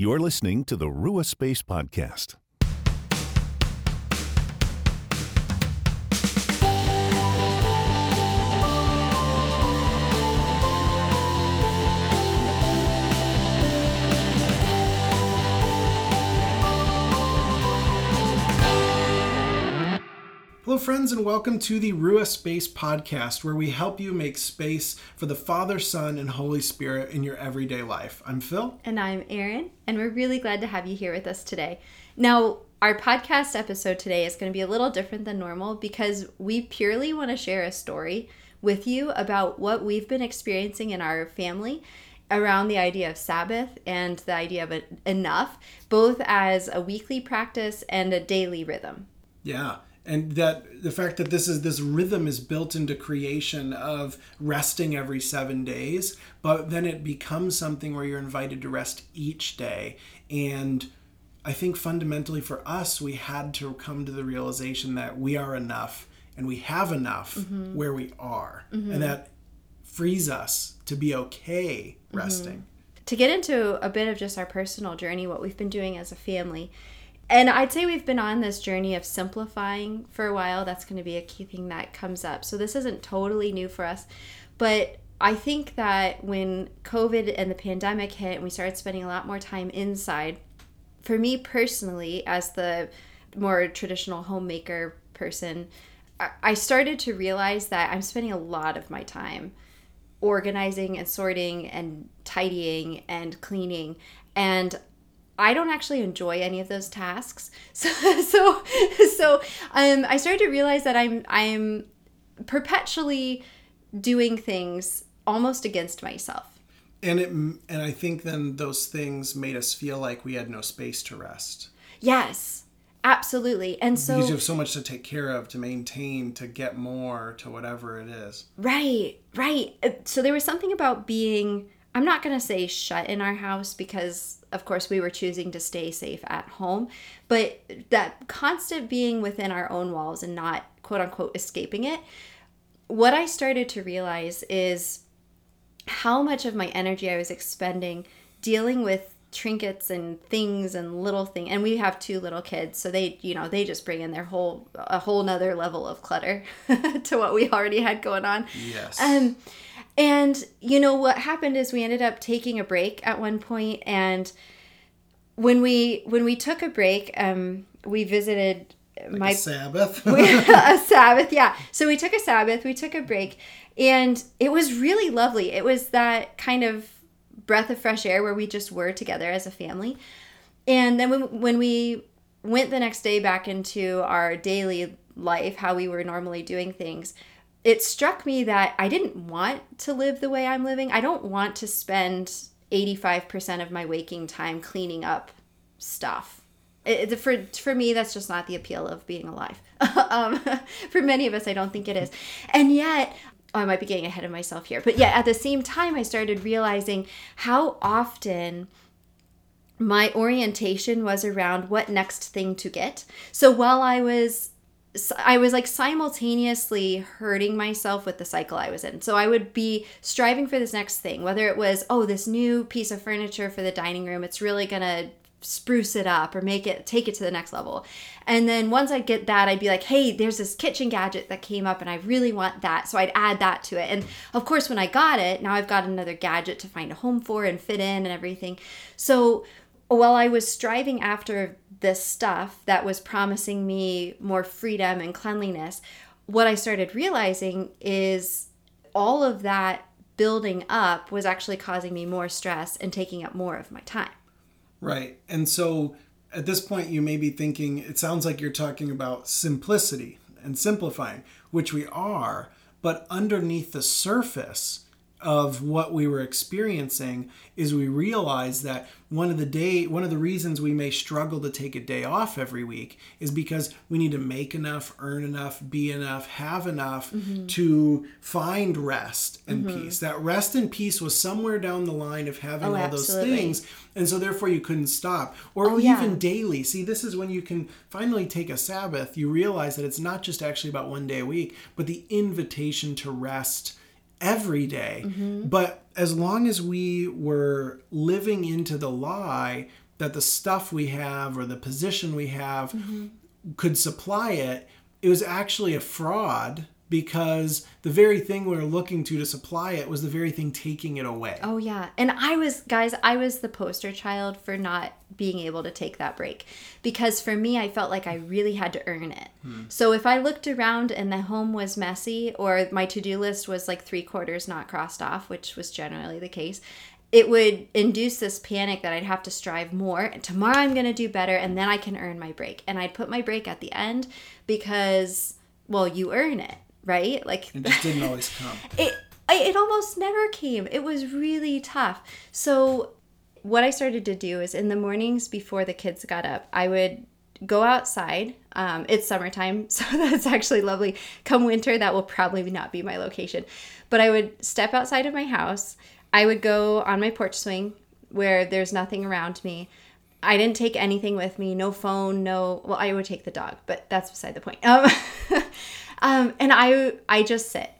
You're listening to the Rua Space Podcast. Friends, and welcome to the Rua Space Podcast, where we help you make space for the Father, Son, and Holy Spirit in your everyday life. I'm Phil. And I'm Erin, and we're really glad to have you here with us today. Now, our podcast episode today is going to be a little different than normal because we purely want to share a story with you about what we've been experiencing in our family around the idea of Sabbath and the idea of enough, both as a weekly practice and a daily rhythm. Yeah and that the fact that this is this rhythm is built into creation of resting every seven days but then it becomes something where you're invited to rest each day and i think fundamentally for us we had to come to the realization that we are enough and we have enough mm-hmm. where we are mm-hmm. and that frees us to be okay mm-hmm. resting mm-hmm. to get into a bit of just our personal journey what we've been doing as a family and I'd say we've been on this journey of simplifying for a while. That's going to be a key thing that comes up. So this isn't totally new for us, but I think that when COVID and the pandemic hit and we started spending a lot more time inside, for me personally, as the more traditional homemaker person, I started to realize that I'm spending a lot of my time organizing and sorting and tidying and cleaning. And I don't actually enjoy any of those tasks. So so so um I started to realize that I'm I'm perpetually doing things almost against myself. And it and I think then those things made us feel like we had no space to rest. Yes. Absolutely. And so because you have so much to take care of, to maintain, to get more, to whatever it is. Right, right. Uh, so there was something about being I'm not going to say shut in our house because of course, we were choosing to stay safe at home. But that constant being within our own walls and not quote unquote escaping it, what I started to realize is how much of my energy I was expending dealing with trinkets and things and little thing and we have two little kids so they you know they just bring in their whole a whole nother level of clutter to what we already had going on yes um and you know what happened is we ended up taking a break at one point and when we when we took a break, um we visited like my Sabbath. a Sabbath, yeah. So we took a Sabbath, we took a break, and it was really lovely. It was that kind of breath of fresh air where we just were together as a family. And then when, when we went the next day back into our daily life, how we were normally doing things, it struck me that I didn't want to live the way I'm living. I don't want to spend 85% of my waking time cleaning up stuff. It, for for me, that's just not the appeal of being alive. um, for many of us, I don't think it is. And yet, oh, I might be getting ahead of myself here, but yet at the same time, I started realizing how often my orientation was around what next thing to get. So while I was I was like simultaneously hurting myself with the cycle I was in. So I would be striving for this next thing, whether it was, oh, this new piece of furniture for the dining room, it's really going to spruce it up or make it take it to the next level. And then once I'd get that, I'd be like, hey, there's this kitchen gadget that came up and I really want that. So I'd add that to it. And of course, when I got it, now I've got another gadget to find a home for and fit in and everything. So while I was striving after this stuff that was promising me more freedom and cleanliness, what I started realizing is all of that building up was actually causing me more stress and taking up more of my time. Right. And so at this point, you may be thinking, it sounds like you're talking about simplicity and simplifying, which we are, but underneath the surface, of what we were experiencing is we realized that one of the day one of the reasons we may struggle to take a day off every week is because we need to make enough earn enough be enough have enough mm-hmm. to find rest and mm-hmm. peace that rest and peace was somewhere down the line of having oh, all absolutely. those things and so therefore you couldn't stop or oh, even yeah. daily see this is when you can finally take a sabbath you realize that it's not just actually about one day a week but the invitation to rest every day. Mm-hmm. But as long as we were living into the lie, that the stuff we have or the position we have could supply it, it was actually a fraud because the very thing we were looking to to supply it was the very thing taking it away. Oh yeah. And I was guys, I was the poster child for not being able to take that break. Because for me I felt like I really had to earn it. Hmm. So if I looked around and the home was messy or my to-do list was like 3 quarters not crossed off, which was generally the case, it would induce this panic that I'd have to strive more. And tomorrow I'm going to do better and then I can earn my break. And I'd put my break at the end because well, you earn it, right? Like It just didn't always come. it it almost never came. It was really tough. So what I started to do is in the mornings before the kids got up, I would go outside. Um, it's summertime, so that's actually lovely. Come winter, that will probably not be my location. But I would step outside of my house. I would go on my porch swing where there's nothing around me. I didn't take anything with me, no phone, no. Well, I would take the dog, but that's beside the point. Um, um, and I I just sit.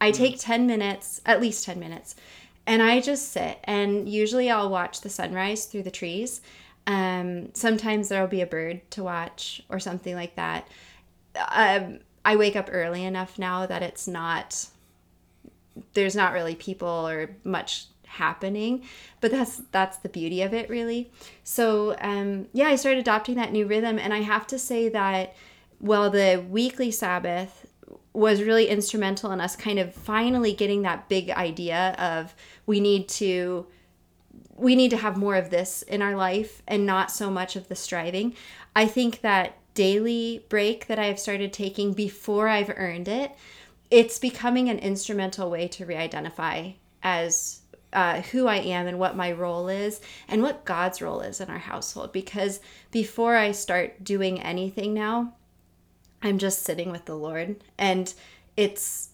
I take 10 minutes, at least 10 minutes, and I just sit. And usually I'll watch the sunrise through the trees. Um, sometimes there'll be a bird to watch or something like that. Um, I wake up early enough now that it's not, there's not really people or much happening but that's that's the beauty of it really so um yeah i started adopting that new rhythm and i have to say that while the weekly sabbath was really instrumental in us kind of finally getting that big idea of we need to we need to have more of this in our life and not so much of the striving. I think that daily break that I've started taking before I've earned it, it's becoming an instrumental way to re-identify as uh, who I am and what my role is and what God's role is in our household. Because before I start doing anything now, I'm just sitting with the Lord. And it's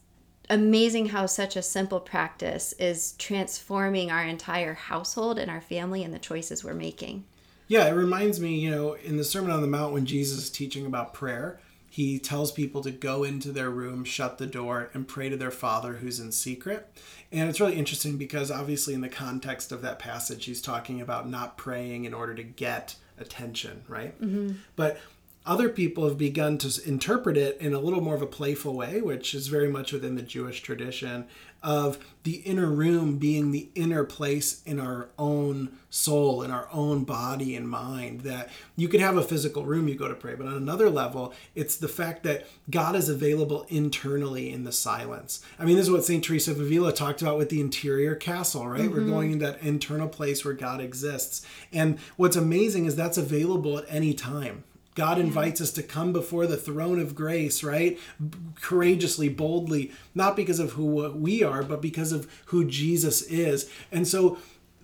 amazing how such a simple practice is transforming our entire household and our family and the choices we're making. Yeah, it reminds me, you know, in the Sermon on the Mount when Jesus is teaching about prayer, he tells people to go into their room, shut the door, and pray to their Father who's in secret. And it's really interesting because obviously, in the context of that passage, he's talking about not praying in order to get attention, right? Mm-hmm. But other people have begun to interpret it in a little more of a playful way, which is very much within the Jewish tradition of the inner room being the inner place in our own soul, in our own body and mind. That you could have a physical room you go to pray, but on another level, it's the fact that God is available internally in the silence. I mean, this is what St. Teresa of Avila talked about with the interior castle, right? We're mm-hmm. going in that internal place where God exists. And what's amazing is that's available at any time. God invites us to come before the throne of grace, right? Courageously, boldly, not because of who we are, but because of who Jesus is. And so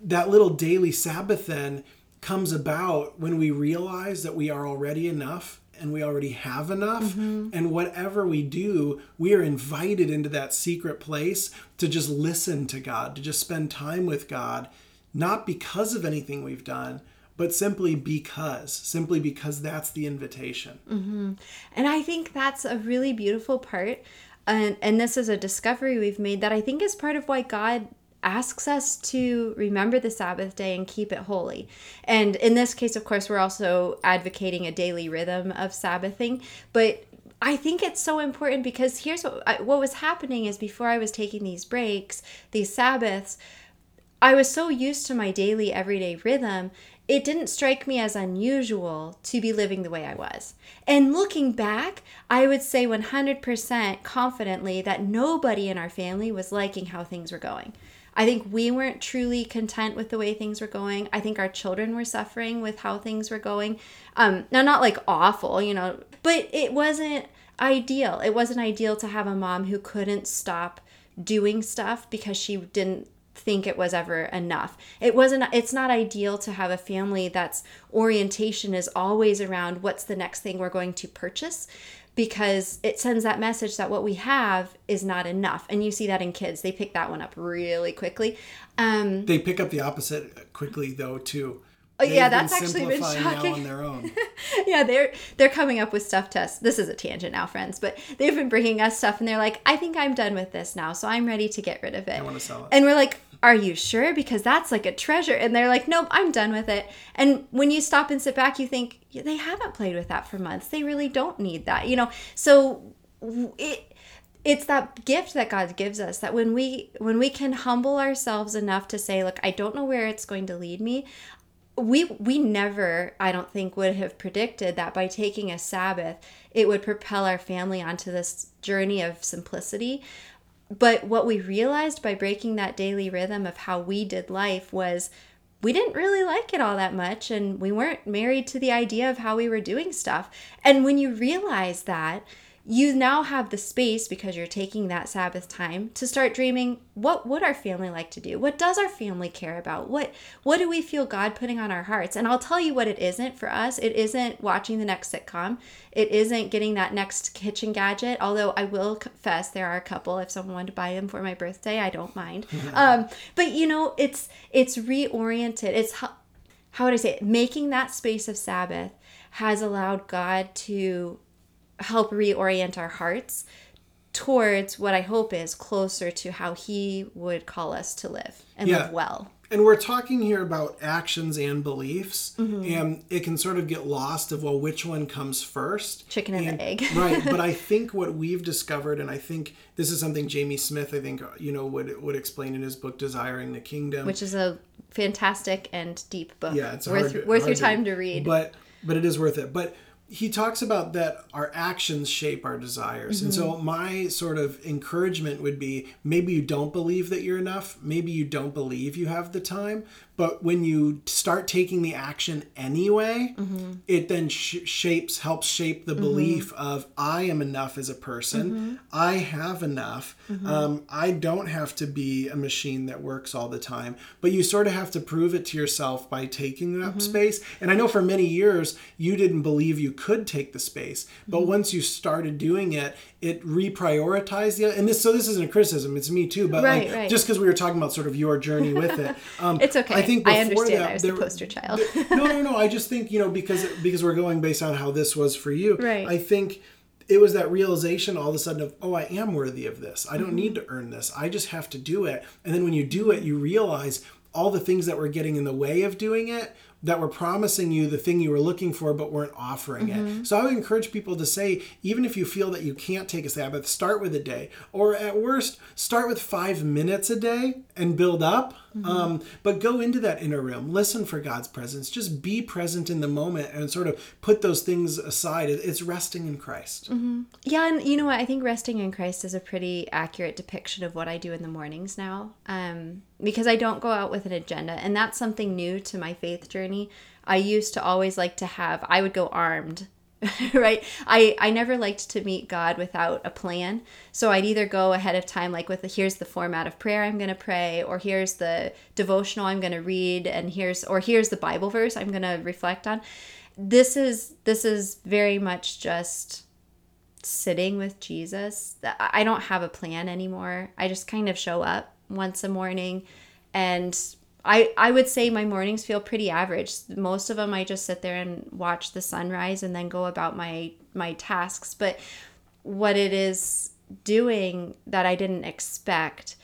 that little daily Sabbath then comes about when we realize that we are already enough and we already have enough. Mm-hmm. And whatever we do, we are invited into that secret place to just listen to God, to just spend time with God, not because of anything we've done, but simply because, simply because that's the invitation. Mm-hmm. And I think that's a really beautiful part. And, and this is a discovery we've made that I think is part of why God asks us to remember the Sabbath day and keep it holy. And in this case, of course, we're also advocating a daily rhythm of Sabbathing. But I think it's so important because here's what what was happening is before I was taking these breaks, these Sabbaths, I was so used to my daily, everyday rhythm, it didn't strike me as unusual to be living the way I was. And looking back, I would say 100% confidently that nobody in our family was liking how things were going. I think we weren't truly content with the way things were going. I think our children were suffering with how things were going. Um, now, not like awful, you know, but it wasn't ideal. It wasn't ideal to have a mom who couldn't stop doing stuff because she didn't think it was ever enough. It wasn't it's not ideal to have a family that's orientation is always around what's the next thing we're going to purchase because it sends that message that what we have is not enough. And you see that in kids. They pick that one up really quickly. Um They pick up the opposite quickly, though, too. Oh yeah, that's actually been simplifying now shocking. on their own. yeah, they're they're coming up with stuff tests. This is a tangent now, friends, but they've been bringing us stuff, and they're like, "I think I'm done with this now, so I'm ready to get rid of it." I want to sell it. And we're like, "Are you sure? Because that's like a treasure." And they're like, "Nope, I'm done with it." And when you stop and sit back, you think "Yeah, they haven't played with that for months. They really don't need that, you know. So it it's that gift that God gives us that when we when we can humble ourselves enough to say, "Look, I don't know where it's going to lead me." we we never i don't think would have predicted that by taking a sabbath it would propel our family onto this journey of simplicity but what we realized by breaking that daily rhythm of how we did life was we didn't really like it all that much and we weren't married to the idea of how we were doing stuff. And when you realize that you now have the space because you're taking that sabbath time to start dreaming what would our family like to do? What does our family care about? What what do we feel god putting on our hearts? And i'll tell you what it isn't for us. It isn't watching the next sitcom. It isn't getting that next kitchen gadget. Although i will confess there are a couple. If someone wanted to buy them for my birthday i don't mind. Um, but you know it's it's reoriented. It's how, how would i say it? Making that space of sabbath has allowed god to help reorient our hearts towards what I hope is closer to how He would call us to live and Yeah. live well. And we're talking here about actions and beliefs, Mm-hmm. and it can sort of get lost of well, which one comes first? Chicken and the egg. right. But I think what we've discovered, and I think this is something Jamie Smith, I think, you know, would would explain in his book "Desiring the Kingdom." Which is a fantastic and deep book. yeah, it's worth hard, worth hard your time to read. But but it is worth it. But he talks about that our actions shape our desires. And Mm-hmm. so my sort of encouragement would be maybe you don't believe that you're enough, maybe you don't believe you have the time, but when you start taking the action anyway, Mm-hmm. it then sh- shapes helps shape the belief of I am enough as a person. Mm-hmm. I have enough. Um, I don't have to be a machine that works all the time. But you sort of have to prove it to yourself by taking up space. And I know for many years you didn't believe you could take the space, but Mm-hmm. once you started doing it, it reprioritized the. And this so this isn't a criticism. It's me too. But Right, like right. just because we were talking about sort of your journey with it, um, It's okay. Think I before understand that, I was the poster child. no, no, no. I just think you know because because we're going based on how this was for you. Right. I think it was that realization all of a sudden of oh I am worthy of this. I don't Mm-hmm. need to earn this. I just have to do it. And then when you do it, you realize all the things that were getting in the way of doing it that were promising you the thing you were looking for but weren't offering Mm-hmm. it. So I would encourage people to say even if you feel that you can't take a Sabbath, start with a day or at worst start with 5 minutes a day and build up. Mm-hmm. Um, but go into that inner room, listen for God's presence, just be present in the moment and sort of put those things aside. It's resting in Christ. Yeah, and you know what? I think resting in Christ is a pretty accurate depiction of what I do in the mornings now. Um, because I don't go out with an agenda, and that's something new to my faith journey. I used to always like to have. I would go armed, right? I I never liked to meet God without a plan. So I'd either go ahead of time, like with the, here's the format of prayer I'm going to pray, or here's the devotional I'm going to read, and here's or here's the Bible verse I'm going to reflect on. This is this is very much just sitting with Jesus. I I don't have a plan anymore. I just kind of show up once a morning and I I would say my mornings feel pretty average. Most of them I just sit there and watch the sunrise and then go about my my tasks, but what it is doing that I didn't expect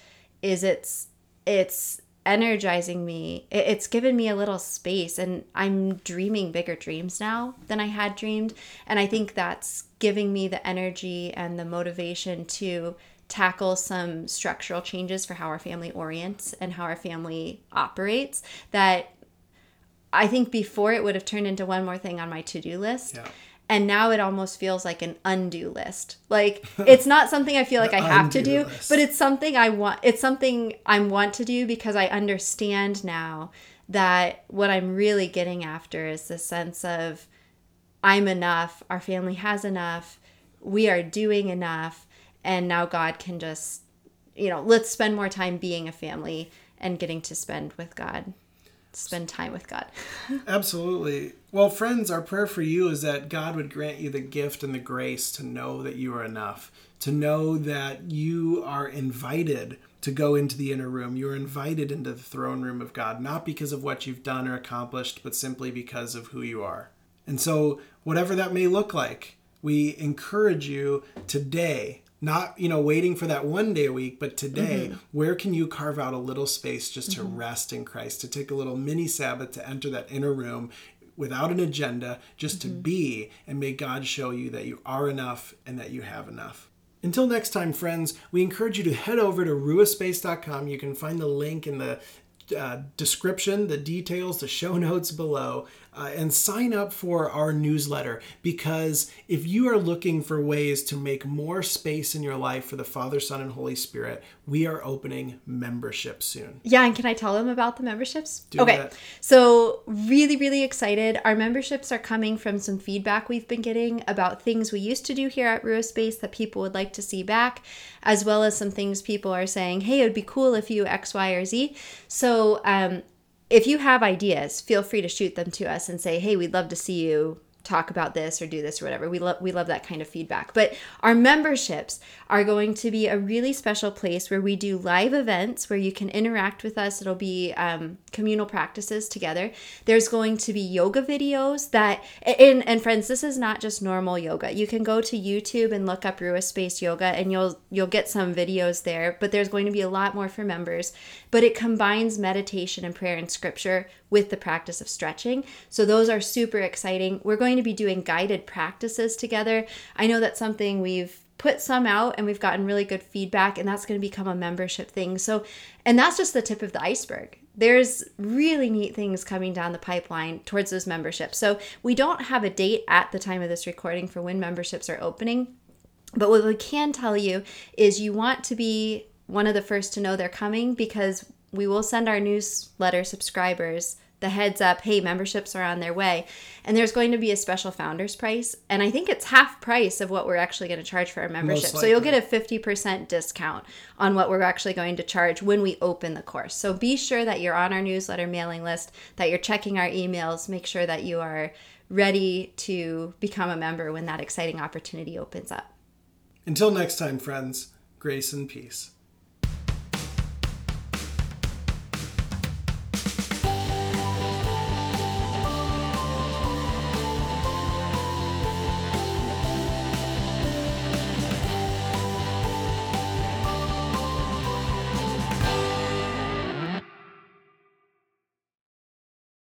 is it's it's energizing me. It's given me a little space and I'm dreaming bigger dreams now than I had dreamed and I think that's giving me the energy and the motivation to tackle some structural changes for how our family orients and how our family operates that I think before it would have turned into one more thing on my to-do list. Yeah. And now it almost feels like an undo list. Like it's not something I feel like I have to do, list. but it's something I want it's something I want to do because I understand now that what I'm really getting after is the sense of I'm enough, our family has enough, we are doing enough, and now God can just you know, let's spend more time being a family and getting to spend with God. Spend time with God. Absolutely. Well, friends, our prayer for you is that God would grant you the gift and the grace to know that you are enough, to know that you are invited to go into the inner room. You are invited into the throne room of God, not because of what you've done or accomplished, but simply because of who you are. And so, whatever that may look like, we encourage you today, not, you know, waiting for that one day a week, but today, mm-hmm. where can you carve out a little space just to mm-hmm. rest in Christ, to take a little mini Sabbath, to enter that inner room without an agenda, just mm-hmm. to be, and may God show you that you are enough and that you have enough. Until next time, friends, we encourage you to head over to ruaspace.com. You can find the link in the uh, description, the details, the show notes below uh, and sign up for our newsletter because if you are looking for ways to make more space in your life for the Father, Son, and Holy Spirit, we are opening membership soon. Yeah, and can I tell them about the memberships? Do okay. That. So, really, really excited. Our memberships are coming from some feedback we've been getting about things we used to do here at Rua Space that people would like to see back, as well as some things people are saying, hey, it would be cool if you X, Y, or Z. So, um, if you have ideas, feel free to shoot them to us and say, hey, we'd love to see you talk about this or do this or whatever. We love we love that kind of feedback. But our memberships are going to be a really special place where we do live events where you can interact with us. It'll be um, communal practices together. There's going to be yoga videos that and and friends, this is not just normal yoga. You can go to YouTube and look up Rua Space Yoga and you'll you'll get some videos there. But there's going to be a lot more for members. But it combines meditation and prayer and scripture with the practice of stretching. So those are super exciting. We're going to be doing guided practices together. I know that's something we've put some out and we've gotten really good feedback and that's going to become a membership thing. So and that's just the tip of the iceberg. There's really neat things coming down the pipeline towards those memberships. So we don't have a date at the time of this recording for when memberships are opening. But what we can tell you is you want to be one of the first to know they're coming because we will send our newsletter subscribers the heads up hey memberships are on their way. And there's going to be a special founders price and i think it's half price of what we're actually going to charge for our membership. So you'll get a 50% discount on what we're actually going to charge when we open the course. So be sure that you're on our newsletter mailing list that you're checking our emails make sure that you are ready to become a member when that exciting opportunity opens up. Until next time friends grace and peace